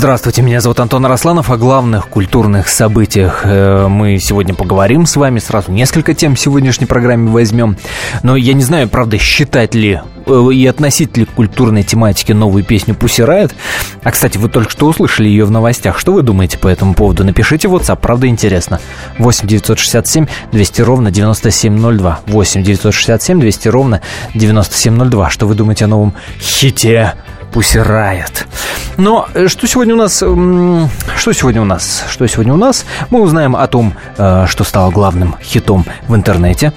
Здравствуйте, меня зовут Антон Росланов. О главных культурных событиях э, мы сегодня поговорим с вами. Сразу несколько тем в сегодняшней программе возьмем. Но я не знаю, правда, считать ли э, и относить ли к культурной тематике новую песню «Пусси Райот». А, кстати, вы только что услышали ее в новостях. Что вы думаете по этому поводу? Напишите в WhatsApp, правда интересно. 8 967 200 ровно 9702. 8 967 200 ровно 9702. Что вы думаете о новом хите Пусть Riot. Но э, что сегодня у нас? Что сегодня у нас? Что сегодня у нас? Мы узнаем о том, э, что стало главным хитом в интернете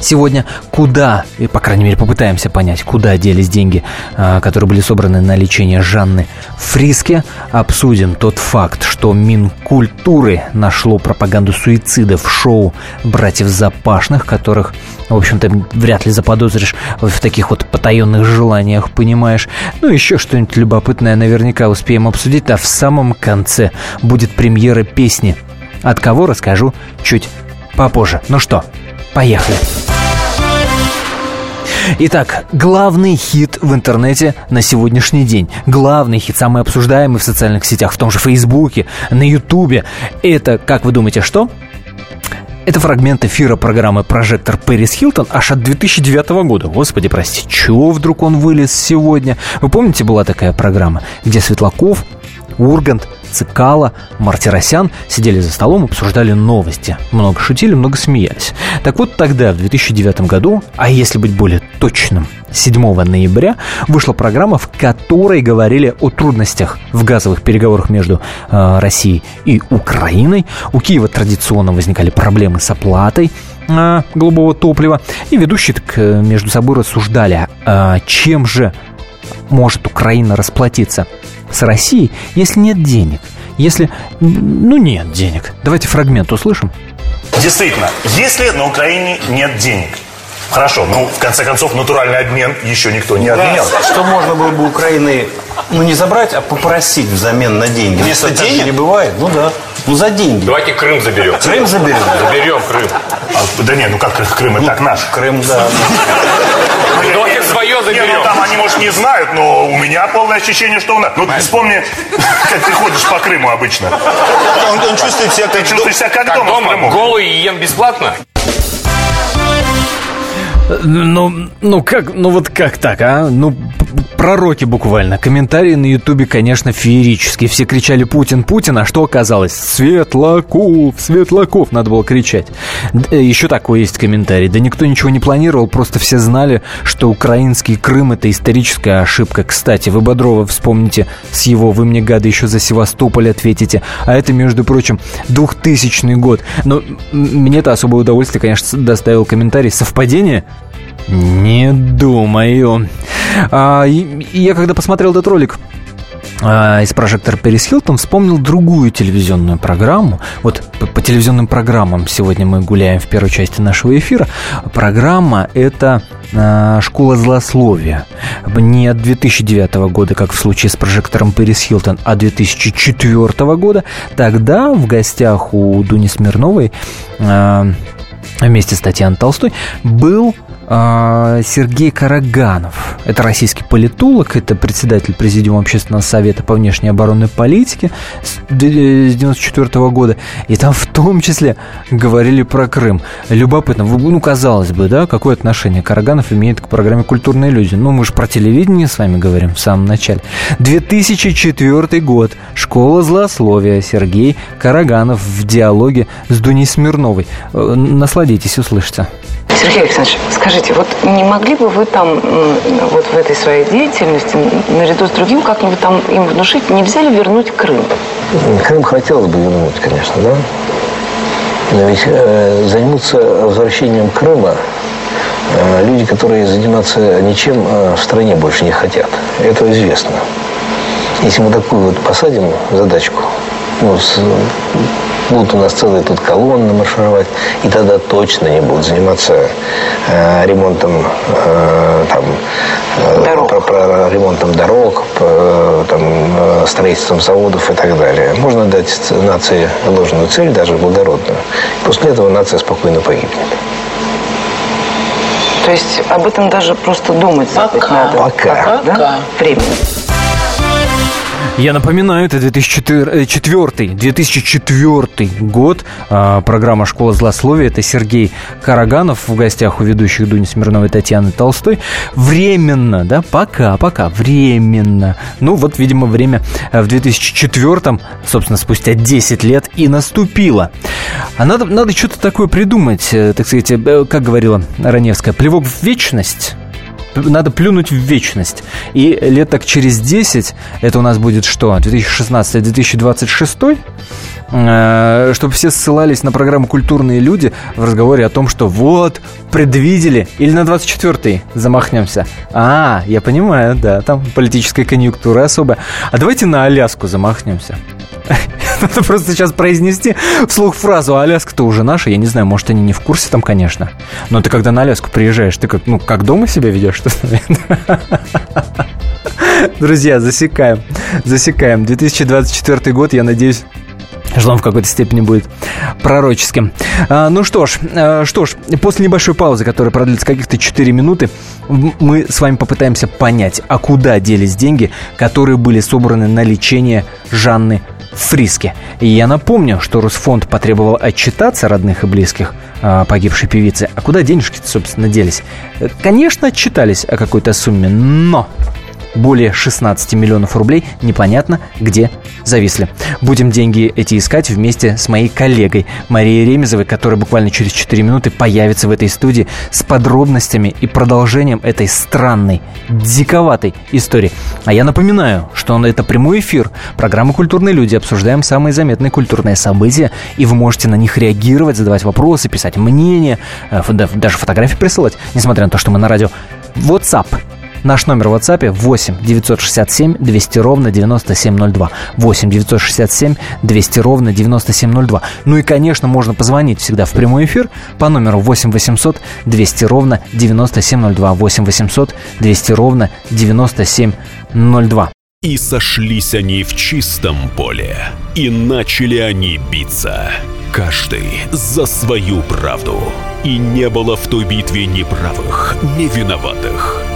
сегодня, куда, и, по крайней мере, попытаемся понять, куда делись деньги, а, которые были собраны на лечение Жанны Фриске. Обсудим тот факт, что Минкультуры нашло пропаганду суицида в шоу «Братьев Запашных», которых, в общем-то, вряд ли заподозришь в таких вот потаенных желаниях, понимаешь. Ну, еще что-нибудь любопытное наверняка успеем обсудить, а в самом конце будет премьера песни. От кого расскажу чуть попозже. Ну что, Поехали. Итак, главный хит в интернете на сегодняшний день. Главный хит, самый обсуждаемый в социальных сетях, в том же Фейсбуке, на Ютубе. Это, как вы думаете, что? Это фрагмент эфира программы «Прожектор Пэрис Хилтон» аж от 2009 года. Господи, прости, чего вдруг он вылез сегодня? Вы помните, была такая программа, где Светлаков, Ургант, Цикало, Мартиросян сидели за столом, обсуждали новости. Много шутили, много смеялись. Так вот тогда, в 2009 году, а если быть более точным, 7 ноября вышла программа, в которой говорили о трудностях в газовых переговорах между э, Россией и Украиной. У Киева традиционно возникали проблемы с оплатой э, голубого топлива. И ведущие так, э, между собой рассуждали, э, чем же может Украина расплатиться с Россией, если нет денег? Если, ну, нет денег. Давайте фрагмент услышим. Действительно, если на Украине нет денег, Хорошо, ну, в конце концов, натуральный обмен еще никто не отменял. Что можно было бы Украины, ну, не забрать, а попросить взамен на деньги. Вместо ну, денег? не бывает. Ну, да. Ну, за деньги. Давайте Крым заберем. Крым заберем? Заберем Крым. А, да нет, ну как Крым, это ну, так наш. Крым, да. Ну, заберем. Не, ну, там они, может, не знают, но у меня полное ощущение, что у нас. Ну, вспомни, как ты ходишь по Крыму обычно. Он, он чувствует себя как, ты чувствуешь себя как, как дома, дома в Крыму. Голый и ем бесплатно? Ну, ну как, ну вот как так, а? Ну, пророки буквально. Комментарии на Ютубе, конечно, феерические. Все кричали «Путин, Путин», а что оказалось? «Светлаков, Светлаков» надо было кричать. Э, Еще такой есть комментарий. Да никто ничего не планировал, просто все знали, что украинский Крым – это историческая ошибка. Кстати, вы Бодрова вспомните с его «Вы мне, гады, еще за Севастополь ответите». А это, между прочим, 2000 год. Но мне-то особое удовольствие, конечно, доставил комментарий. Совпадение? Не думаю. А, я когда посмотрел этот ролик, а, из прожектора Перис Хилтон вспомнил другую телевизионную программу. Вот по, по телевизионным программам сегодня мы гуляем в первой части нашего эфира. Программа это а, «Школа злословия». Не от 2009 года, как в случае с прожектором Перис Хилтон, а 2004 года. Тогда в гостях у Дуни Смирновой а, вместе с Татьяной Толстой был Сергей Караганов. Это российский политолог, это председатель Президиума Общественного совета по внешней оборонной политике с 1994 года. И там в том числе говорили про Крым. Любопытно. Ну, казалось бы, да, какое отношение Караганов имеет к программе «Культурные люди». Ну, мы же про телевидение с вами говорим в самом начале. 2004 год. Школа злословия. Сергей Караганов в диалоге с Дуней Смирновой. Э, насладитесь, услышите. Сергей Александрович, скажите, вот не могли бы вы там, вот в этой своей деятельности, наряду с другим, как-нибудь там им внушить, нельзя ли вернуть Крым? Крым хотелось бы вернуть, конечно, да? Но ведь э, займутся возвращением Крыма э, люди, которые заниматься ничем э, в стране больше не хотят. Это известно. Если мы такую вот посадим задачку, ну, с, Будут у нас целые тут колонны маршировать, и тогда точно не будут заниматься э, ремонтом э, там, э, Дорог. про- про- ремонтом дорог, по- там, э, строительством заводов и так далее. Можно дать нации ложную цель, даже благородную. После этого нация спокойно погибнет. То есть об этом даже просто думать Пока. надо. Пока. Да? Время. Я напоминаю, это 2004, 2004 год. А, Программа «Школа злословия». Это Сергей Караганов в гостях у ведущих Дуни Смирновой Татьяны Толстой. Временно, да, пока, пока, временно. Ну, вот, видимо, время э, в 2004, собственно, спустя 10 лет и наступило. А надо, надо что-то такое придумать, э, так сказать, э, как говорила Раневская, плевок в вечность надо плюнуть в вечность. И лет так через 10, это у нас будет что, 2016-2026, э, чтобы все ссылались на программу «Культурные люди» в разговоре о том, что вот, предвидели, или на 24-й замахнемся. А, я понимаю, да, там политическая конъюнктура особая. А давайте на Аляску замахнемся. Надо просто сейчас произнести вслух фразу «А Аляска-то уже наша». Я не знаю, может, они не в курсе там, конечно. Но ты когда на Аляску приезжаешь, ты как, ну, как дома себя ведешь? что ли? Друзья, засекаем. Засекаем. 2024 год, я надеюсь, что он в какой-то степени будет пророческим. А, ну что ж, а, что ж, после небольшой паузы, которая продлится каких-то 4 минуты, мы с вами попытаемся понять, а куда делись деньги, которые были собраны на лечение Жанны Фриски. И я напомню, что Росфонд потребовал отчитаться родных и близких а, погибшей певицы. А куда денежки-то, собственно, делись? Э, Конечно, отчитались о какой-то сумме, но более 16 миллионов рублей непонятно где зависли. Будем деньги эти искать вместе с моей коллегой Марией Ремезовой, которая буквально через 4 минуты появится в этой студии с подробностями и продолжением этой странной, диковатой истории. А я напоминаю, что это прямой эфир программы «Культурные люди». Обсуждаем самые заметные культурные события, и вы можете на них реагировать, задавать вопросы, писать мнения, э, даже фотографии присылать, несмотря на то, что мы на радио. WhatsApp Наш номер в WhatsApp 8 967 200 ровно 9702. 8 967 200 ровно 9702. Ну и, конечно, можно позвонить всегда в прямой эфир по номеру 8 800 200 ровно 9702. 8 800 200 ровно 9702. И сошлись они в чистом поле, и начали они биться. Каждый за свою правду. И не было в той битве ни правых, ни виноватых.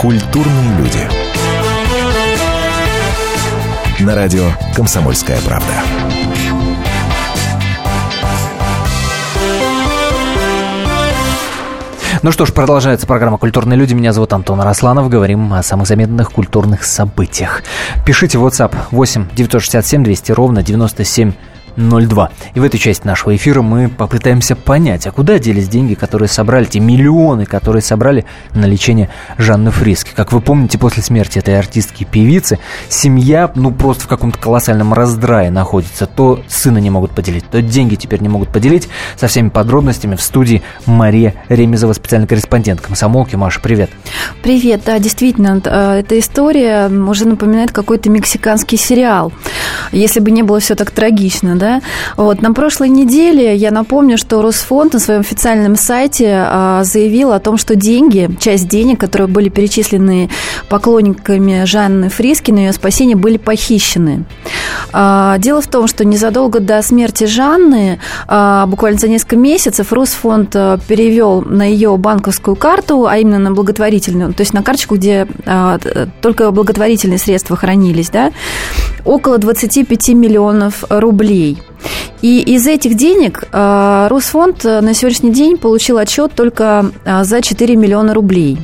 Культурные люди. На радио «Комсомольская правда». Ну что ж, продолжается программа «Культурные люди». Меня зовут Антон Росланов. Говорим о самых заметных культурных событиях. Пишите в WhatsApp 8 967 200 ровно 97 02. И в этой части нашего эфира мы попытаемся понять, а куда делись деньги, которые собрали, те миллионы, которые собрали на лечение Жанны Фриски. Как вы помните, после смерти этой артистки и певицы, семья, ну, просто в каком-то колоссальном раздрае находится. То сына не могут поделить, то деньги теперь не могут поделить. Со всеми подробностями в студии Мария Ремезова, специальный корреспондент комсомолки. Маша, привет. Привет, да, действительно, э, эта история уже напоминает какой-то мексиканский сериал, если бы не было все так трагично, да. Вот, на прошлой неделе я напомню, что Росфонд на своем официальном сайте а, заявил о том, что деньги, часть денег, которые были перечислены поклонниками Жанны Фриски на ее спасение, были похищены. А, Дело в том, что незадолго до смерти Жанны, а, буквально за несколько месяцев, Росфонд а, перевел на ее банковскую карту, а именно на благотворительную, то есть на карточку, где а, только благотворительные средства хранились, да, около 25 миллионов рублей. И из этих денег э, Росфонд на сегодняшний день получил отчет только э, за 4 миллиона рублей.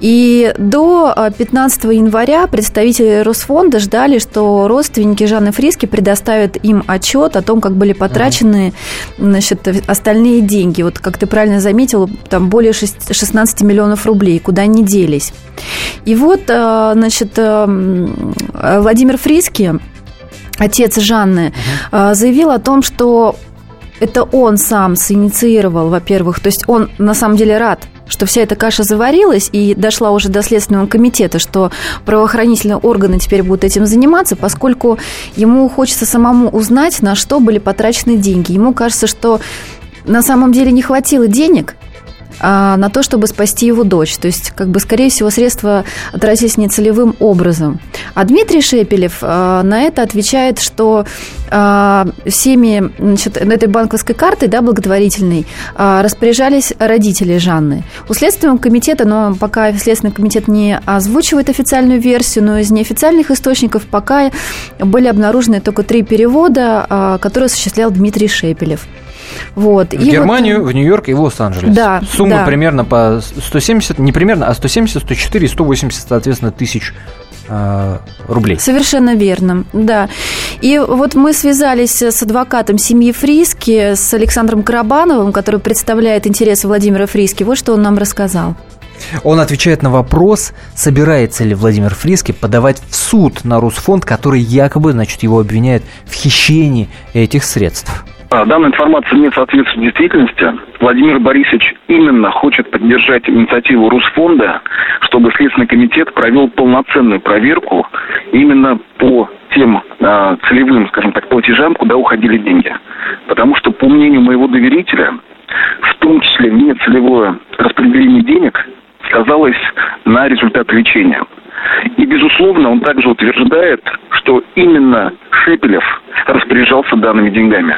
И до 15 января представители Росфонда ждали, что родственники Жанны Фриски предоставят им отчет о том, как были потрачены значит, остальные деньги. Вот как ты правильно заметил, там более 16 миллионов рублей, куда они делись. И вот, значит, Владимир Фриски отец Жанны, угу. заявил о том, что это он сам синициировал, во-первых, то есть он на самом деле рад что вся эта каша заварилась и дошла уже до Следственного комитета, что правоохранительные органы теперь будут этим заниматься, поскольку ему хочется самому узнать, на что были потрачены деньги. Ему кажется, что на самом деле не хватило денег, а, на то, чтобы спасти его дочь. То есть, как бы, скорее всего, средства тратились нецелевым образом. А Дмитрий Шепелев а, на это отвечает, что а, всеми значит, этой банковской картой, да, благотворительной, распоряжались родители Жанны. У Следственного комитета, но пока Следственный комитет не озвучивает официальную версию, но из неофициальных источников пока были обнаружены только три перевода, которые осуществлял Дмитрий Шепелев. Вот. В и Германию, вот, в Нью-Йорк и в Лос-Анджелес. Да. Сумма да. примерно по 170, не примерно, а 170, 104 и 180, соответственно, тысяч э, рублей. Совершенно верно, да. И вот мы связались с адвокатом семьи Фриски, с Александром Карабановым, который представляет интересы Владимира Фриски. Вот что он нам рассказал. Он отвечает на вопрос, собирается ли Владимир Фриски подавать в суд на Русфонд, который якобы, значит, его обвиняет в хищении этих средств. А, данная информация не соответствует действительности. Владимир Борисович именно хочет поддержать инициативу Русфонда, чтобы Следственный комитет провел полноценную проверку именно по тем э, целевым, скажем так, платежам, куда уходили деньги. Потому что, по мнению моего доверителя, в том числе нецелевое распределение денег сказалось на результат лечения. И, безусловно, он также утверждает, что именно Шепелев распоряжался данными деньгами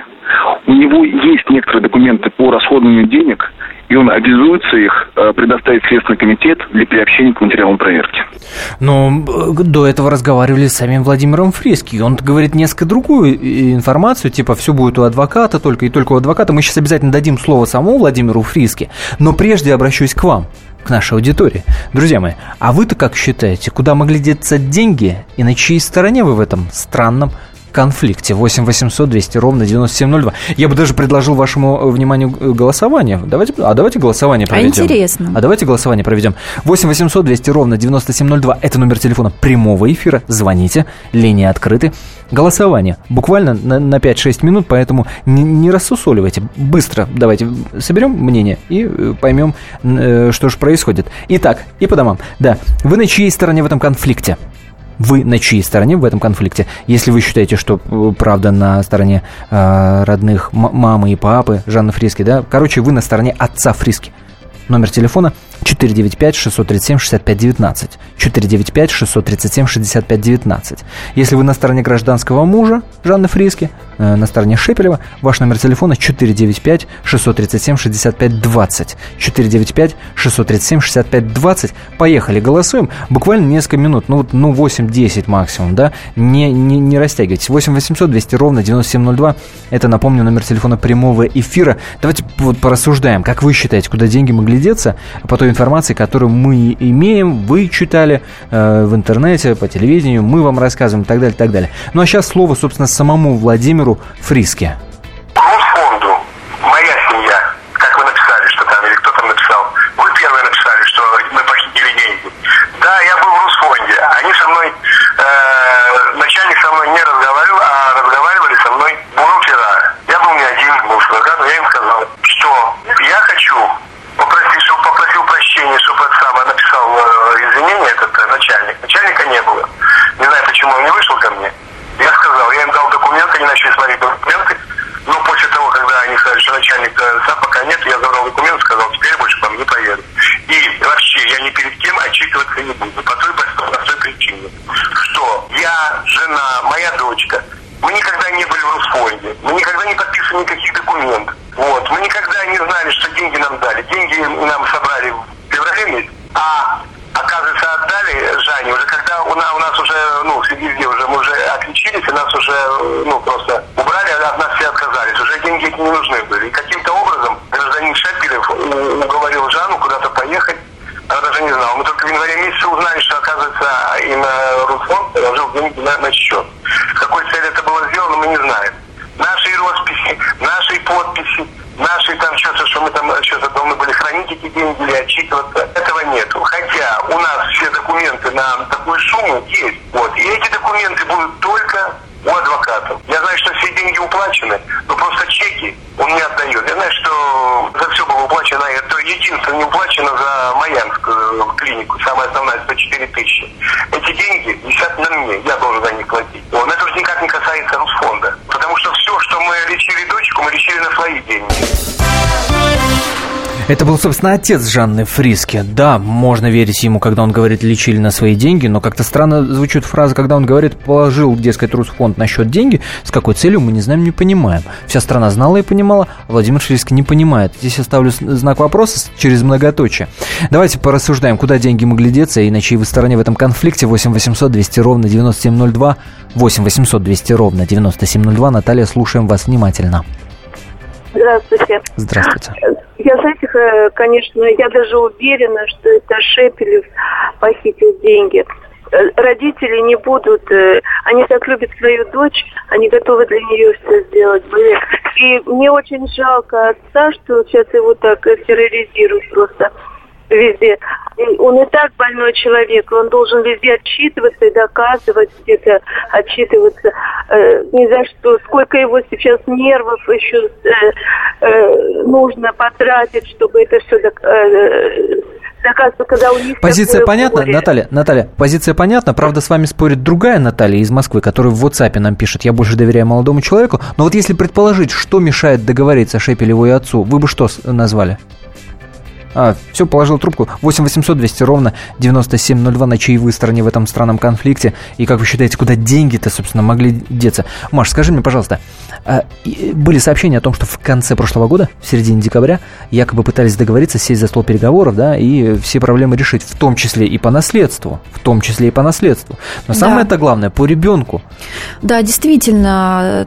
у него есть некоторые документы по расходованию денег, и он обязуется их э, предоставить Следственный комитет для приобщения к материалам проверки. Но э, до этого разговаривали с самим Владимиром Фрески, он говорит несколько другую э, информацию, типа все будет у адвоката только и только у адвоката. Мы сейчас обязательно дадим слово самому Владимиру Фриске, но прежде обращусь к вам к нашей аудитории. Друзья мои, а вы-то как считаете, куда могли деться деньги и на чьей стороне вы в этом странном конфликте. 8 800 200 ровно 9702. Я бы даже предложил вашему э, вниманию э, голосование. Давайте, а давайте голосование проведем. А интересно. А давайте голосование проведем. 8 800 200 ровно 9702. Это номер телефона прямого эфира. Звоните. Линии открыты. Голосование. Буквально на, на 5-6 минут, поэтому не, не рассусоливайте. Быстро давайте соберем мнение и э, поймем, что же происходит. Итак, и по домам. Да, вы на чьей стороне в этом конфликте? Вы на чьей стороне в этом конфликте? Если вы считаете, что э, правда на стороне э, родных мамы и папы Жанны Фриски, да, короче, вы на стороне отца Фриски. Номер телефона 495-637-6519. 495-637-6519. Если вы на стороне гражданского мужа Жанны Фриски, на стороне Шепелева, ваш номер телефона 495-637-6520. 495-637-6520. Поехали, голосуем. Буквально несколько минут, ну ну 8-10 максимум, да? Не, не, не растягивайтесь. 8 800 200 ровно 9702. Это, напомню, номер телефона прямого эфира. Давайте вот порассуждаем, как вы считаете, куда деньги могли деться по той информации, которую мы имеем, вы читали э, в интернете, по телевидению, мы вам рассказываем и так далее, и так далее. Ну а сейчас слово, собственно, самому Владимиру Фриске. Росфонду, моя семья, как вы написали, что там, или кто там написал, вы первые написали, что мы похитили деньги. Да, я был в Росфонде, они со мной, э, начальник со мной не разговаривал, а разговаривали со мной бухгалтера. Я был не один, был с но я им сказал, что я хочу попросил, чтобы попросил прощения, чтобы это самое написал э, извинения этот э, начальник. Начальника не было. Не знаю, почему он не вышел ко мне. Я сказал, я им дал смотреть документы. Но после того, когда они сказали, что начальника сам пока нет, я забрал документы, сказал, теперь больше к вам не поеду. И вообще, я ни перед кем отчитываться не буду. По той простой причине, что я, жена, моя дочка, мы никогда не были в Русфонде. Мы никогда не подписывали никаких документов. Вот. Мы никогда не знали, что деньги нам дали. Деньги нам собрали в феврале месяце, а оказывается, отдали Жане уже когда у нас, у нас уже, ну, везде уже, мы уже отличились, и нас уже, ну, просто убрали, от нас все отказались деньги на, на счет. С какой целью это было сделано, мы не знаем. Наши росписи, наши подписи, наши там что-то, что мы там что-то должны были хранить эти деньги или отчитываться, этого нету. Хотя у нас все документы на такую сумму есть. Вот. И эти документы будут только у адвокатов. Я знаю, что все деньги уплачены, но просто чеки он не отдает. Я знаю, что за все было уплачено, это единственное не уплачено за Майянскую клинику, самая основная, 104 тысячи. Эти деньги висят на мне, я должен за них платить. Но это уже никак не касается Русфонда. Потому что все, что мы лечили дочку, мы лечили на свои деньги. Это был, собственно, отец Жанны Фриски. Да, можно верить ему, когда он говорит «лечили на свои деньги», но как-то странно звучит фраза, когда он говорит «положил, дескать, Русфонд на счет деньги», с какой целью мы не знаем, не понимаем. Вся страна знала и понимала, а Владимир Фриски не понимает. Здесь я ставлю знак вопроса через многоточие. Давайте порассуждаем, куда деньги могли деться и на чьей вы стороне в этом конфликте. 8 800 200 ровно 9702, 8 800 200 ровно 9702. Наталья, слушаем вас внимательно. Здравствуйте. Здравствуйте. Я, знаете, э, конечно, я даже уверена, что это Шепелев похитил деньги. Э, родители не будут, э, они так любят свою дочь, они готовы для нее все сделать. И мне очень жалко отца, что сейчас его так терроризируют просто везде. Он и так больной человек, он должен везде отчитываться и доказывать где-то, отчитываться э, ни за что. Сколько его сейчас нервов еще э, э, нужно потратить, чтобы это все док, э, доказывать, когда у них... Позиция понятна, горе. Наталья? Наталья, позиция понятна. Правда, с вами спорит другая Наталья из Москвы, которая в WhatsApp нам пишет, я больше доверяю молодому человеку. Но вот если предположить, что мешает договориться Шепелеву и отцу, вы бы что назвали? А, все, положил трубку. 8 800 200 ровно 9702 на чьей вы стороне в этом странном конфликте. И как вы считаете, куда деньги-то, собственно, могли деться? Маш, скажи мне, пожалуйста, а, были сообщения о том, что в конце прошлого года, в середине декабря, якобы пытались договориться, сесть за стол переговоров, да, и все проблемы решить, в том числе и по наследству, в том числе и по наследству. Но самое это главное, по ребенку. Да, действительно,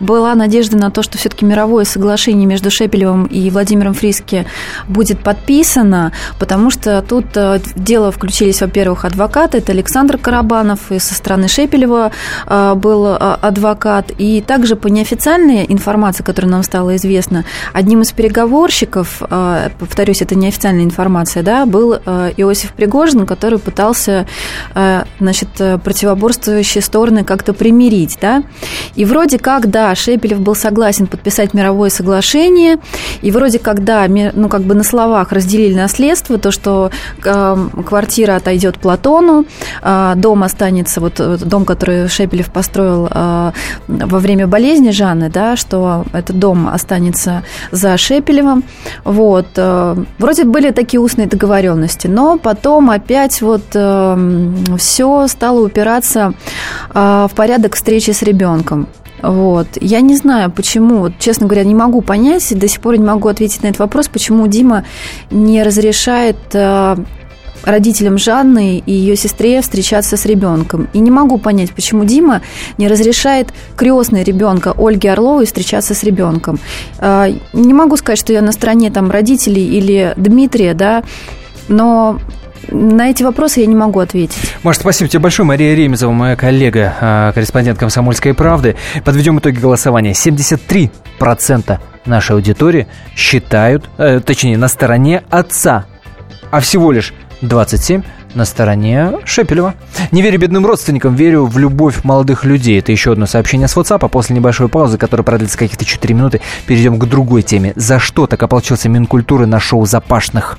была надежда на то, что все-таки мировое соглашение между Шепелевым и Владимиром Фриске будет подписано, потому что тут э, в дело включились, во-первых, адвокаты, это Александр Карабанов, и со стороны Шепелева э, был э, адвокат, и также по неофициальной информации, которая нам стала известна, одним из переговорщиков, повторюсь, это неофициальная информация, да, был Иосиф Пригожин, который пытался, значит, противоборствующие стороны как-то примирить, да, и вроде как, да, Шепелев был согласен подписать мировое соглашение, и вроде как, да, ну, как бы на слова словах разделили наследство, то, что э, квартира отойдет Платону, э, дом останется, вот э, дом, который Шепелев построил э, во время болезни Жанны, да, что этот дом останется за Шепелевым. Вот. Э, вроде были такие устные договоренности, но потом опять вот э, все стало упираться э, в порядок встречи с ребенком. Вот. Я не знаю, почему, вот, честно говоря, не могу понять, до сих пор не могу ответить на этот вопрос, почему Дима не разрешает э, родителям Жанны и ее сестре встречаться с ребенком. И не могу понять, почему Дима не разрешает крестной ребенка Ольге Орловой встречаться с ребенком. Э, не могу сказать, что я на стороне там родителей или Дмитрия, да, но на эти вопросы я не могу ответить. Маш, спасибо тебе большое. Мария Ремезова, моя коллега, а, корреспондент «Комсомольской правды». Подведем итоги голосования. 73% нашей аудитории считают, э, точнее, на стороне отца, а всего лишь 27 на стороне Шепелева. Не верю бедным родственникам, верю в любовь молодых людей. Это еще одно сообщение с WhatsApp. А после небольшой паузы, которая продлится каких-то 4 минуты, перейдем к другой теме. За что так ополчился Минкультуры на шоу «Запашных»?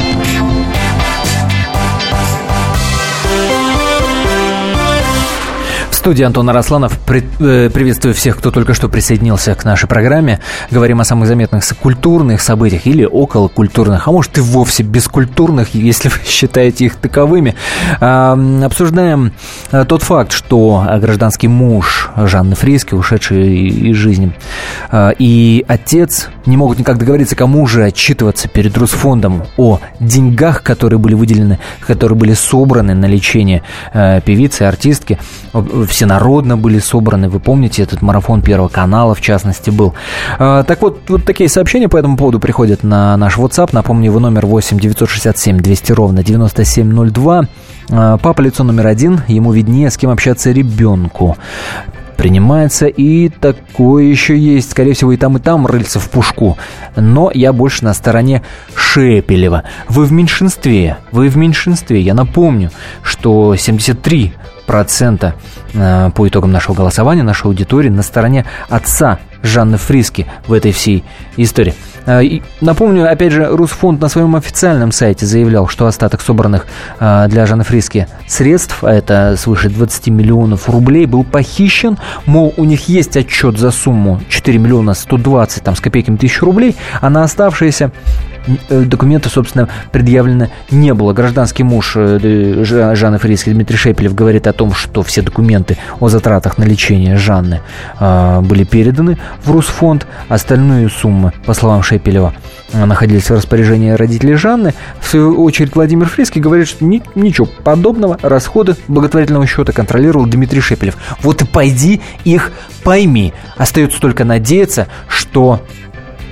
Студии Антон Арасланов. Э, приветствую всех, кто только что присоединился к нашей программе. Говорим о самых заметных культурных событиях или около культурных, а может и вовсе бескультурных, если вы считаете их таковыми. Обсуждаем э, тот факт, что гражданский муж Жанны Фриски, ушедший из жизни, э, и отец не могут никак договориться, кому же отчитываться перед Русфондом о деньгах, которые были выделены, которые были собраны на лечение певицы, артистки всенародно были собраны. Вы помните, этот марафон Первого канала, в частности, был. А, так вот, вот такие сообщения по этому поводу приходят на наш WhatsApp. Напомню, его номер 8 967 200 ровно 9702. А, папа лицо номер один, ему виднее, с кем общаться ребенку принимается, и такое еще есть. Скорее всего, и там, и там рыльца в пушку. Но я больше на стороне Шепелева. Вы в меньшинстве. Вы в меньшинстве. Я напомню, что 73 процента э, по итогам нашего голосования, нашей аудитории на стороне отца Жанны Фриски в этой всей истории. Э, напомню, опять же, Русфонд на своем официальном сайте заявлял, что остаток собранных э, для Жанны Фриски средств, а это свыше 20 миллионов рублей, был похищен. Мол, у них есть отчет за сумму 4 миллиона 120 там, с копейками тысяч рублей, а на оставшиеся Э, документы, собственно, предъявлено не было. Гражданский муж э, Жанны Фрейской Дмитрий Шепелев говорит о том, что все документы о затратах на лечение Жанны были переданы в Русфонд. Остальные суммы, по словам Шепелева, находились в распоряжении родителей Жанны. В свою очередь Владимир Фрейский говорит, что ни, ничего подобного, расходы благотворительного счета контролировал Дмитрий Шепелев. Вот и пойди их пойми. Остается только надеяться, что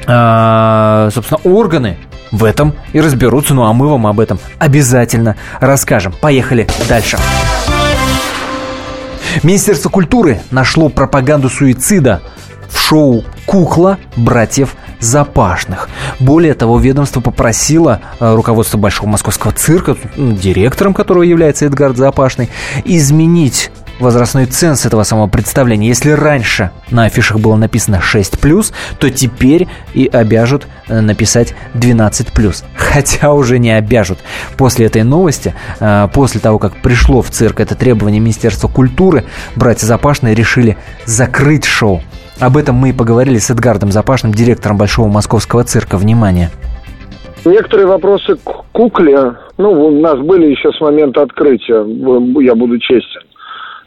собственно, органы в этом и разберутся. Ну а мы вам об этом обязательно расскажем. Поехали дальше. Министерство культуры нашло пропаганду суицида в шоу «Кукла» братьев Запашных. Более того, ведомство попросило э, руководство Большого Московского цирка, директором которого является Эдгард Запашный, изменить возрастной ценз этого самого представления. Если раньше на афишах было написано 6+, то теперь и обяжут э, написать 12+. Хотя уже не обяжут. После этой новости, э, после того, как пришло в цирк это требование Министерства культуры, братья Запашные решили закрыть шоу. Об этом мы и поговорили с Эдгардом Запашным, директором Большого Московского цирка. Внимание! Некоторые вопросы к кукле, ну, у нас были еще с момента открытия, я буду честен.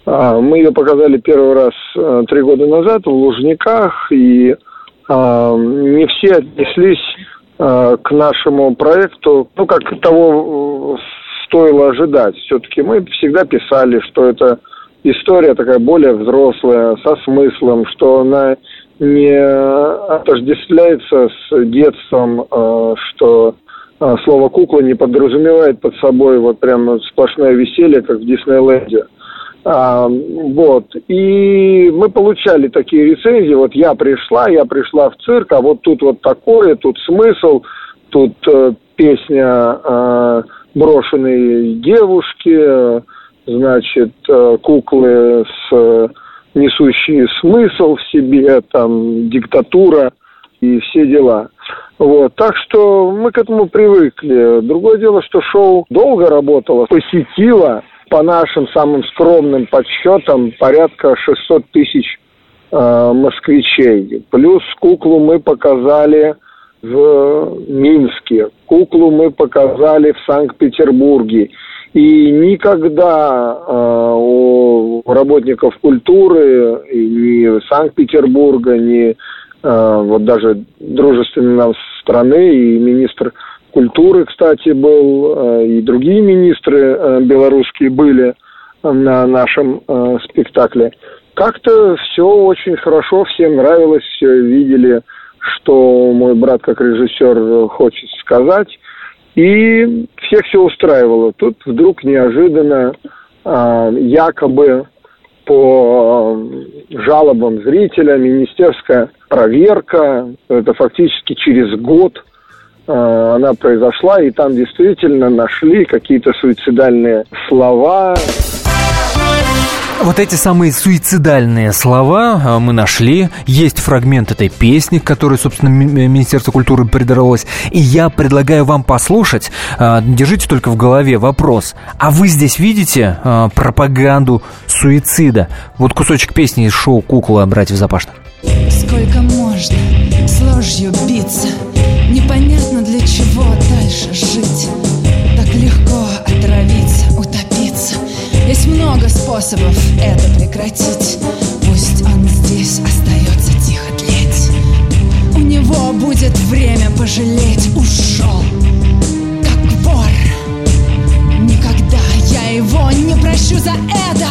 А, мы ее показали первый раз э, три года назад в Лужниках, и а, не все отнеслись э, к нашему проекту, ну, как того э, стоило ожидать. Все-таки мы всегда писали, что это история такая более взрослая, со смыслом, что она не отождествляется с детством, что слово «кукла» не подразумевает под собой вот прямо сплошное веселье, как в Диснейленде. А, вот. И мы получали такие рецензии. Вот я пришла, я пришла в цирк, а вот тут вот такое, тут смысл, тут э, песня э, брошенной девушки, значит, э, куклы с э, несущие смысл в себе, там, диктатура и все дела. Вот. Так что мы к этому привыкли. Другое дело, что шоу долго работало, посетило по нашим самым скромным подсчетам, порядка 600 тысяч э, москвичей. Плюс куклу мы показали в Минске, куклу мы показали в Санкт-Петербурге. И никогда э, у работников культуры, ни Санкт-Петербурга, ни э, вот даже дружественной нам страны и министр культуры, кстати, был, э, и другие министры э, белорусские были на нашем э, спектакле. Как-то все очень хорошо, всем нравилось, все видели, что мой брат как режиссер хочет сказать. И всех все устраивало. Тут вдруг неожиданно якобы по жалобам зрителя министерская проверка, это фактически через год Э, она произошла, и там действительно нашли какие-то суицидальные слова. Вот эти самые суицидальные слова а, мы нашли. Есть фрагмент этой песни, к которой, собственно, Ми- Министерство культуры придралось. И я предлагаю вам послушать. А, Держите только в голове вопрос. А вы здесь видите пропаганду суицида? Вот кусочек песни из шоу «Кукла. Братьев Запашных». Сколько можно с ложью биться жить. Так легко отравиться, утопиться Есть много способов это прекратить. Пусть он здесь остается тихо тлеть. У него будет время пожалеть. Ушел, как вор. Никогда я его не прощу за это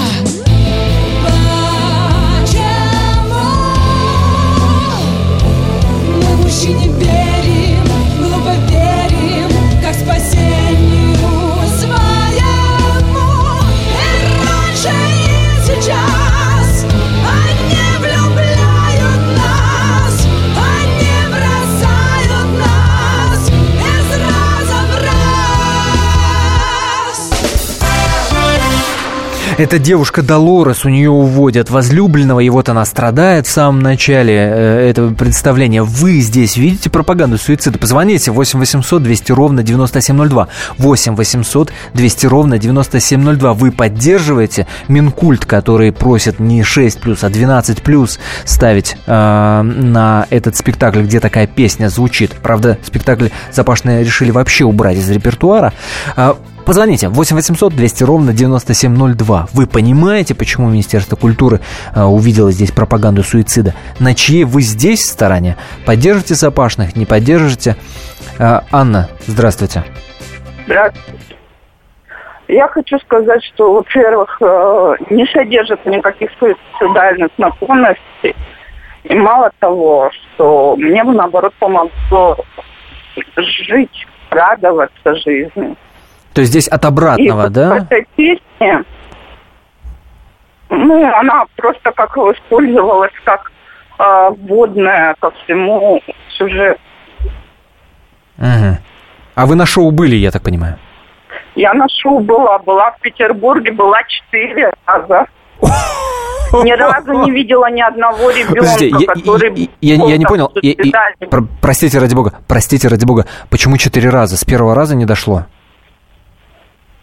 Это девушка Долорес, у нее уводят возлюбленного, и вот она страдает в самом начале э, этого представления. Вы здесь видите пропаганду суицида? Позвоните 8 800 200 ровно 9702. 8 800 200 ровно 9702. Вы поддерживаете Минкульт, который просит не 6 плюс, а 12 плюс ставить э, на этот спектакль, где такая песня звучит. Правда, спектакль Запашные решили вообще убрать из репертуара. Позвоните 8 800 200 ровно 9702. Вы понимаете, почему Министерство культуры э, увидело здесь пропаганду суицида? На чьей вы здесь стороне? Поддержите Запашных, не поддержите? Э, Анна, здравствуйте. Здравствуйте. Я хочу сказать, что, во-первых, э, не содержит никаких суицидальных наклонностей. И мало того, что мне наоборот, помогло жить, радоваться жизни. То есть здесь от обратного, И да? в этой песне, ну, она просто как использовалась как э, вводная ко всему сюжету. Мгм. А вы на шоу были, я так понимаю? Я на шоу была, была в Петербурге, была четыре раза. Ни разу не видела ни одного ребенка, Подождите, который... я- я- я не понял. Я- я- простите ради бога, простите ради бога. Почему четыре раза? С первого раза не дошло?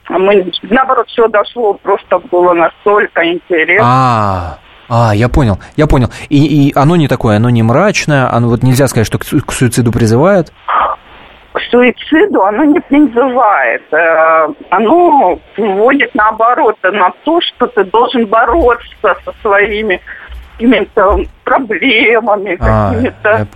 А Мы, наоборот, все дошло, просто было настолько интересно. А, а, я понял, я понял. И, и оно не такое, оно не мрачное, оно вот нельзя сказать, что к, к суициду призывает. К суициду оно не призывает. Э, Оно приводит, наоборот, на то, что ты должен бороться со своими какими-то проблемами, А, какими-то...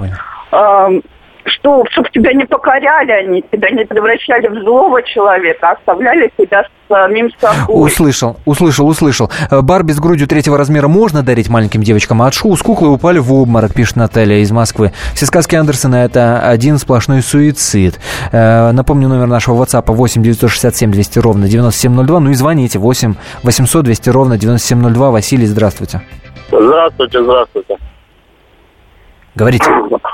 что, чтобы тебя не покоряли они, тебя не превращали в злого человека, а оставляли тебя самим собой. Услышал, услышал, услышал. Э, Барби с грудью третьего размера можно дарить маленьким девочкам, а от шоу с куклой упали в обморок, пишет Наталья из Москвы. Все сказки Андерсона – это один сплошной суицид. Э, Напомню номер нашего WhatsApp 8 967 200 ровно 9702. Ну и звоните 8 800 200 ровно 9702. Василий, здравствуйте. Здравствуйте, здравствуйте. Говорите.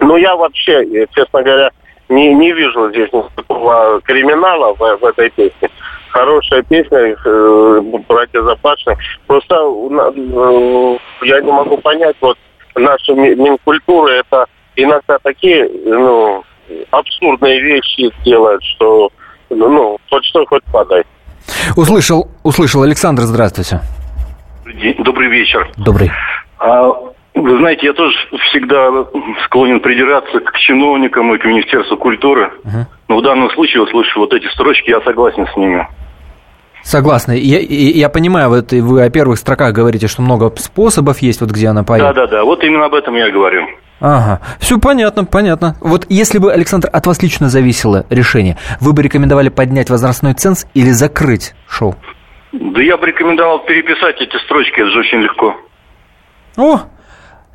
Ну, я вообще, э, честно говоря, не, не вижу здесь никакого криминала в, в этой песне. Хорошая песня, э, братья Запашные. Просто э, я не могу понять, вот наша ми- Минкультура это иногда такие, ну, абсурдные вещи делает, что, ну, хоть что, хоть падай. Услышал, услышал. Александр, здравствуйте. Добрый вечер. Добрый. А, вы знаете, я тоже всегда склонен придираться к чиновникам и к Министерству культуры. Но в данном случае, услышав вот эти строчки, я согласен с ними. Согласна. Я, я понимаю, вот вы о первых строках говорите, что много способов есть, вот где она поет. Да-да-да, вот именно об этом я и говорю. Ага, все понятно, понятно. Вот если бы, Александр, от вас лично зависело решение, вы бы рекомендовали поднять возрастной ценз или закрыть шоу? Да я бы рекомендовал переписать эти строчки, это же очень легко. О,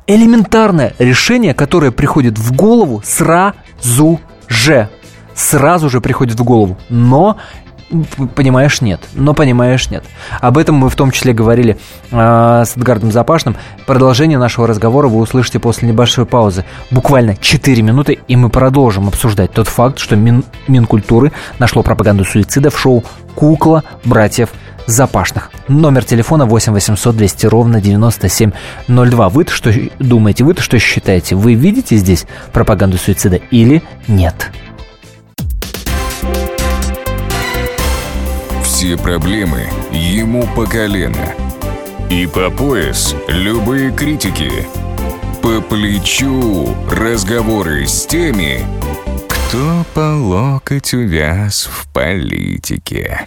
элементарное решение, которое приходит в голову сразу же. Сразу же приходит в голову. Но понимаешь, нет. Но понимаешь, нет. Об этом мы в том числе говорили э, с Эдгардом Запашным. Продолжение нашего разговора вы услышите после небольшой паузы. Буквально 4 минуты, и мы продолжим обсуждать тот факт, что Мин, Минкультуры нашло пропаганду суицида в шоу «Кукла братьев Запашных. Номер телефона 8 800 200 ровно 9702. Вы-то что думаете, вы-то что считаете? Вы видите здесь пропаганду суицида или нет? Все проблемы ему по колено. И по пояс любые критики. По плечу разговоры с теми, кто по локоть увяз в политике.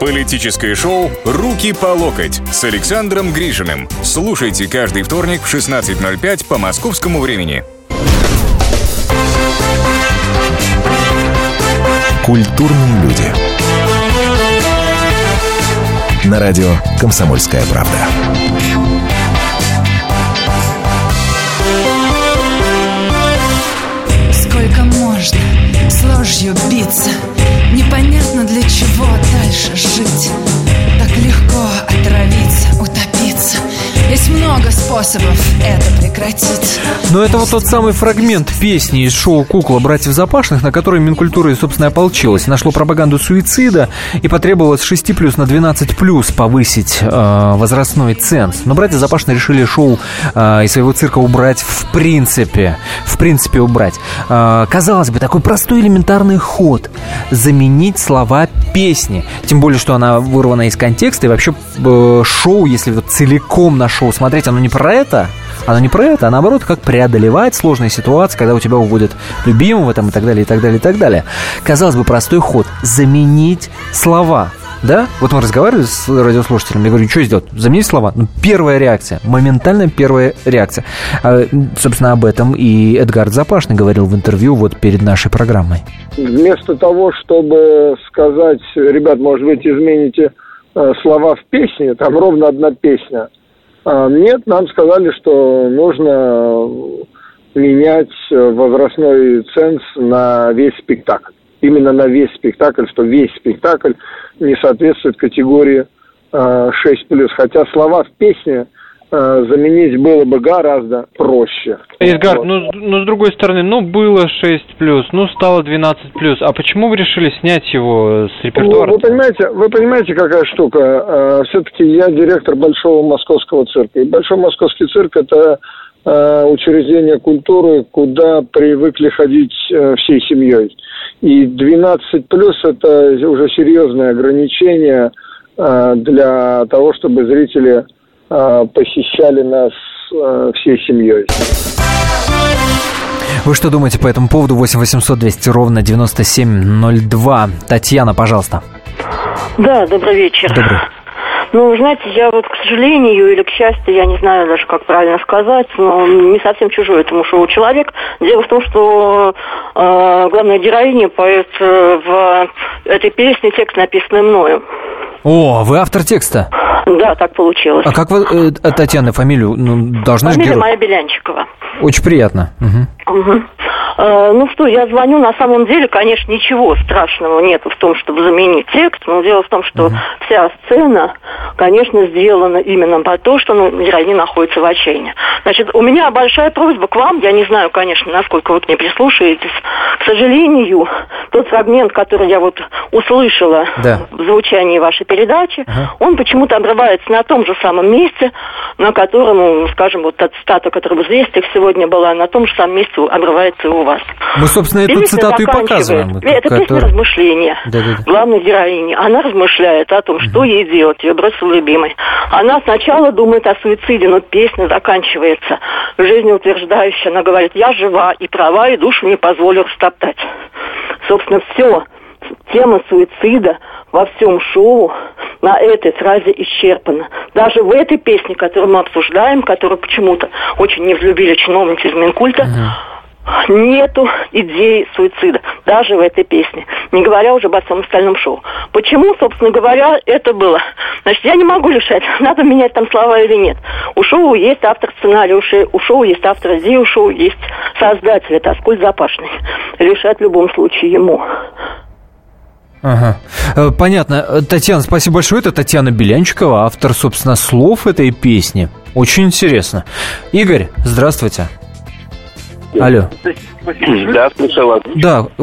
Политическое шоу «Руки по локоть» с Александром Гришиным. Слушайте каждый вторник в 16.05 по московскому времени. Культурные люди. На радио «Комсомольская правда». Сколько можно с ложью биться жить способов это прекратить Но это вот тот самый фрагмент песни из шоу «Кукла. Братьев Запашных», на который Минкультура, собственно, ополчилась. Нашло пропаганду суицида и потребовалось с 6 плюс на 12 плюс повысить э, возрастной ценз. Но братья Запашные решили шоу э, из своего цирка убрать в принципе. В принципе убрать. Э, казалось бы, такой простой элементарный ход. Заменить слова песни. Тем более, что она вырвана из контекста. И вообще э, шоу, если вот целиком на шоу смотреть, оно не про это. Оно не про это, а наоборот, как преодолевать сложные ситуации, когда у тебя уводят любимого там, и так далее, и так далее, и так далее. Казалось бы, простой ход. Заменить слова. Да? Вот мы разговаривали с радиослушателем, я говорю, что сделать? Заменить слова. Ну, первая реакция, моментальная первая реакция. А, собственно, об этом и Эдгард Запашный говорил в интервью вот перед нашей программой. Вместо того, чтобы сказать, ребят, может быть, измените э, слова в песне, там ровно одна песня. А, нет, нам сказали, что нужно менять возрастной ценз на весь спектакль. Именно на весь спектакль, что весь спектакль не соответствует категории э, 6+. Хотя слова в песне э, заменить было бы гораздо проще. Эдгард, ну, ну с другой стороны, ну было 6 плюс, ну стало 12 плюс. А почему вы решили снять его с репертуара? Ну, вы понимаете, вы понимаете, какая штука? Э, все-таки я директор Большого Московского цирка. И Большой Московский цирк это э, учреждение культуры, куда привыкли ходить э, всей семьей. И 12 плюс это уже серьезное ограничение э, для того, чтобы зрители э, посещали нас э, всей семьей. Вы что думаете по этому поводу? 8 800 200 ровно 9702. Татьяна, пожалуйста. Да, добрый вечер. Добрый. Ну, знаете, я вот, к сожалению или к счастью, я не знаю даже, как правильно сказать, но не совсем чужой этому шоу человек. Дело в том, что э, главная героиня поет э, в этой песне текст, написанный мною. О, вы автор текста. Да, так получилось. А как вы, э, Татьяна, фамилию? Ну, должна же Фамилия герой- моя Белянчикова. Очень приятно. Мгм. Э, Ну что, я звоню, на самом деле, конечно, ничего страшного нет в том, чтобы заменить текст, но дело в том, что вся сцена, конечно, сделана именно по то, что ну, героиня находится в отчаянии. Значит, у меня большая просьба к вам, я не знаю, конечно, насколько вы к ней прислушаетесь. К сожалению, тот фрагмент, который я вот услышала Да. в звучании вашей передачи, он почему-то обрывается на том же самом месте, на котором, ну, скажем, вот та цитата, которая в «Известиях» сегодня была, на том же самом месте обрывается и у вас. Мы, собственно, эту Песня цитату и показываем. Это песня которая- размышления Да-да-да. главной героини. Она размышляет о том, что ей делать. Ее бросил любимый. Она сначала думает о суициде, но песня заканчивается. Жизнеутверждающая. Она говорит, я жива и права, и душу не позволю растоптать. Собственно, все. Тема суицида во всем шоу на этой фразе исчерпана. Даже в этой песне, которую мы обсуждаем, которую почему-то очень не взлюбили чиновники из Минкульта, нету идеи суицида, даже в этой песне, не говоря уже об всем остальном шоу. Почему, собственно говоря, это было? Значит, я не могу решать, надо менять там слова или нет. У шоу есть автор сценария, у шоу- у шоу есть автор идеи, у шоу есть создатель, это Аскольд Запашный. Решать в любом случае ему. Ага. Э, Понятно. Э, Татьяна, спасибо большое. Это Татьяна Белянчикова, автор, собственно, слов этой песни. Очень интересно. Игорь, здравствуйте. Алло. Да, слушаю вас. Да, э,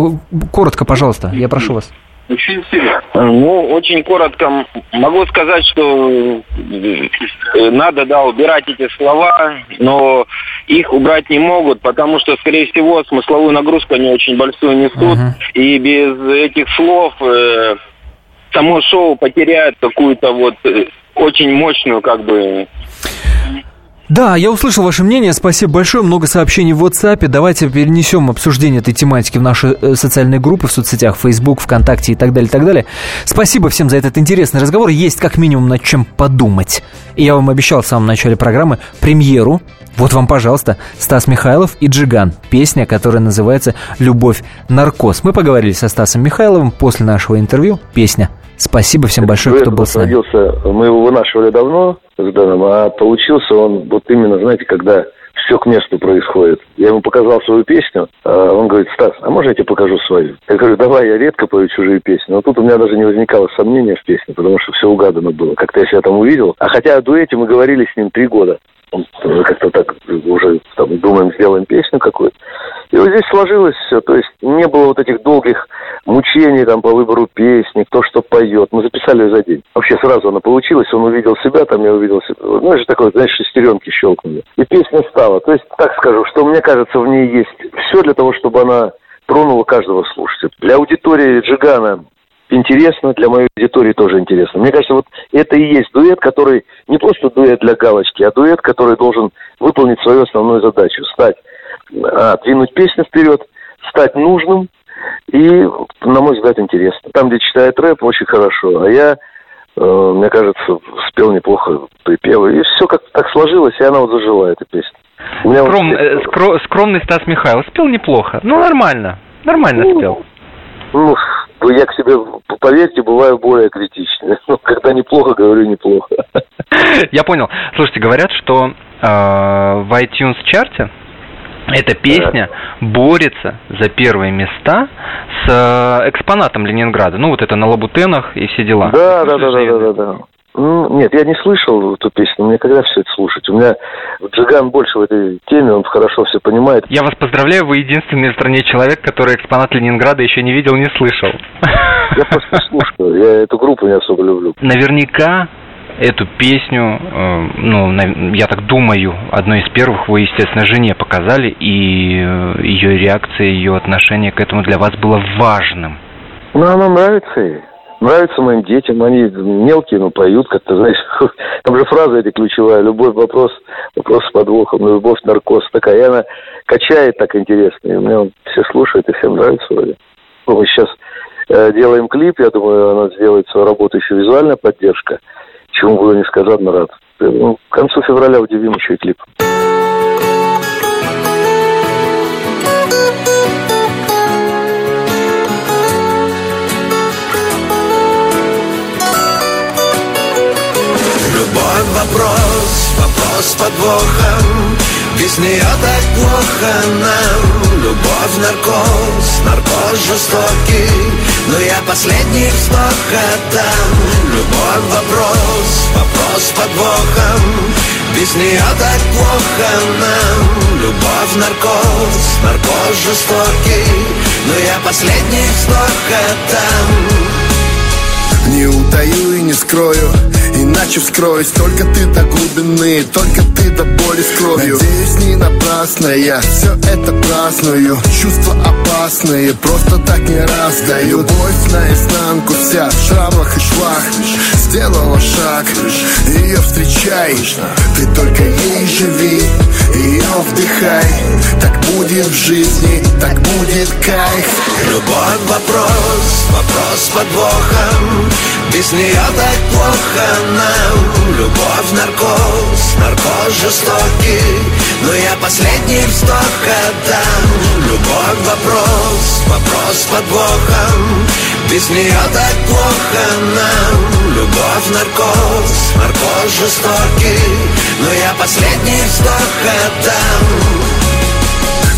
коротко, пожалуйста, я прошу вас. Ну, очень коротко могу сказать, что надо, да, убирать эти слова, но их убрать не могут, потому что, скорее всего, смысловую нагрузку они очень большую несут, и без этих слов э, само шоу потеряет какую-то вот э, очень мощную, как бы, Да, я услышал ваше мнение, спасибо большое, много сообщений в WhatsApp. Давайте перенесем обсуждение этой тематики в наши э, социальные группы в соцсетях, Facebook, ВКонтакте и так далее, и так далее. Спасибо всем за этот интересный разговор, есть как минимум над чем подумать. И я вам обещал в самом начале программы премьеру. Вот вам, пожалуйста, Стас Михайлов и Джиган. Песня, которая называется «Любовь, наркоз». Мы поговорили со Стасом Михайловым после нашего интервью. Песня. Спасибо всем большое, кто был с нами. мы его вынашивали давно а получился он вот именно, знаете, когда все к месту происходит. Я ему показал свою песню, а он говорит, Стас, а можно я тебе покажу свою? Я говорю, давай, я редко пою чужие песни. Но тут у меня даже не возникало сомнения в песне, потому что все угадано было. Как-то я себя там увидел. А хотя о дуэте мы говорили с ним три года. Как-то так уже там, думаем, сделаем песню какую-то. И вот здесь сложилось все. То есть не было вот этих долгих мучений там по выбору песни, кто что поет. Мы записали за день. Вообще сразу она получилась, он увидел себя, там я увидел себя. Ну, это же такое, знаешь, шестеренки щелкнули. И песня стала. То есть, так скажу, что мне кажется, в ней есть все для того, чтобы она тронула каждого слушателя. Для аудитории Джигана интересно, для моей аудитории тоже интересно. Мне кажется, вот это и есть дуэт, который не просто дуэт для галочки, а дуэт, который должен выполнить свою основную задачу. Стать, а, двинуть песню вперед, стать нужным и, на мой взгляд, интересно. Там, где читает рэп, очень хорошо. А я, э, мне кажется, спел неплохо припевы. И все как-то так сложилось, и она вот зажила, эта песня. Меня вот Скром- теперь- э, скро- скромный Стас Михайлов спел неплохо. Ну, нормально. Нормально спел. Ну, я к себе, поверьте, бываю более критичный. Ну, когда неплохо, говорю неплохо. Я понял. Слушайте, говорят, что э, в iTunes чарте эта песня борется за первые места с э, экспонатом Ленинграда. Ну, вот это на лабутенах и все дела. Да, да, да, да, да, да. Ну, нет, я не слышал эту песню, мне когда все это слушать? У меня Джиган больше в этой теме, он хорошо все понимает. Я вас поздравляю, вы единственный в стране человек, который экспонат Ленинграда еще не видел, не слышал. Я просто слушаю, я эту группу не особо люблю. Наверняка эту песню, э, ну, я так думаю, одной из первых вы, естественно, жене показали, и э, ее реакция, ее отношение к этому для вас было важным. Ну, она нравится ей. Нравится моим детям, они мелкие, но поют как-то, знаешь, там же фраза эта ключевая, любовь, вопрос, вопрос с подвохом, любовь, наркоз, такая, и она качает так интересно, и мне все слушают, и всем нравится вроде. Ну, мы сейчас э, делаем клип, я думаю, она сделает свою работу еще визуальная поддержка, чему буду несказанно рад. Ну, к концу февраля удивим еще и клип. Любовь вопрос, вопрос подвохом Без нее так плохо нам. Любовь наркоз, наркоз жестокий. Но я последний вздох отдам. Любовь вопрос, вопрос подвохом Без нее так плохо нам. Любовь наркоз, наркоз жестокий. Но я последний вздох отдам Не утаю и не скрою Иначе вскроюсь. Только ты до глубины Только ты до боли с кровью Надеюсь, не напрасно я Все это праздную. Чувства опасные Просто так не раз даю. Любовь наизнанку вся В шрамах и швах. Сделала шаг Ее встречай. Ты только ей живи Ее вдыхай. Так будет в жизни Так будет кайф. Любовь вопрос, вопрос с подвохом Без нее так плохо нам Любовь наркоз, наркоз жестокий Но я последний вздох отдам Любовь вопрос, вопрос с подвохом Без нее так плохо нам Любовь наркоз, наркоз жестокий Но я последний вздох отдам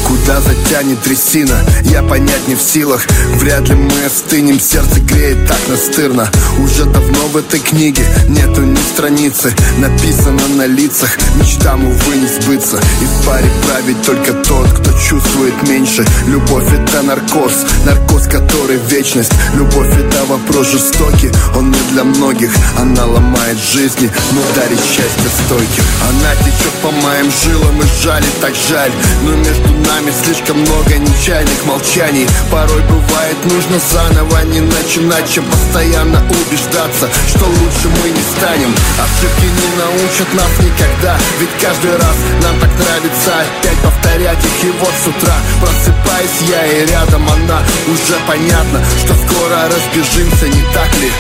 Куда затянет трясина, я понять не в силах. Вряд ли мы остынем, сердце греет так настырно. Уже давно в этой книге нету ни страницы. Написано на лицах, мечтам, увы, не сбыться. И в паре править только тот, кто чувствует меньше. Любовь это наркоз, наркоз, который вечность. Любовь это вопрос жестокий, он не для многих. Она ломает жизни, но дарит счастье стойких. Она течет по моим жилам. И жалит, так жаль. Но между нами слишком много нечаянных молчаний. Порой бывает нужно заново не начинать Чем постоянно убеждаться, что лучше мы не станем. Ошибки не научат нас никогда Ведь каждый раз нам так нравится опять повторять их И вот с утра просыпаюсь я и рядом она. Уже понятно, что скоро разбежимся, не так ли?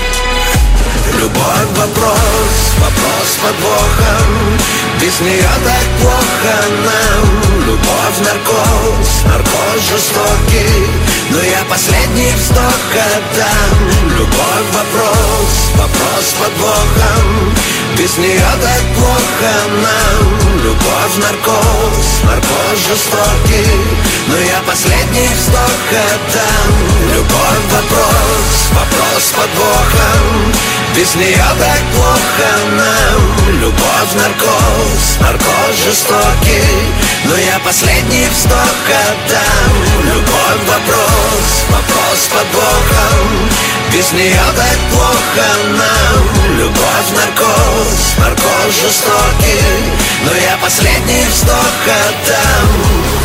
Любовь вопрос, вопрос с подвохом Без нее так плохо нам. Любовь наркоз, ar požiūris tokį я последний вздох отдам Любовь вопрос, вопрос с подвохом Без нее так плохо нам. Любовь наркоз, наркоз жестокий. Но я последний вздох отдам Любовь вопрос, вопрос с подвохом без нее так плохо нам. Любовь наркоз, наркоз жестокий. Но я последний вздох отдам Любовь вопрос, вопрос с подвохом Без нее так плохо нам. Любовь наркоз, наркоз жестокий. Но я последний вздох отдам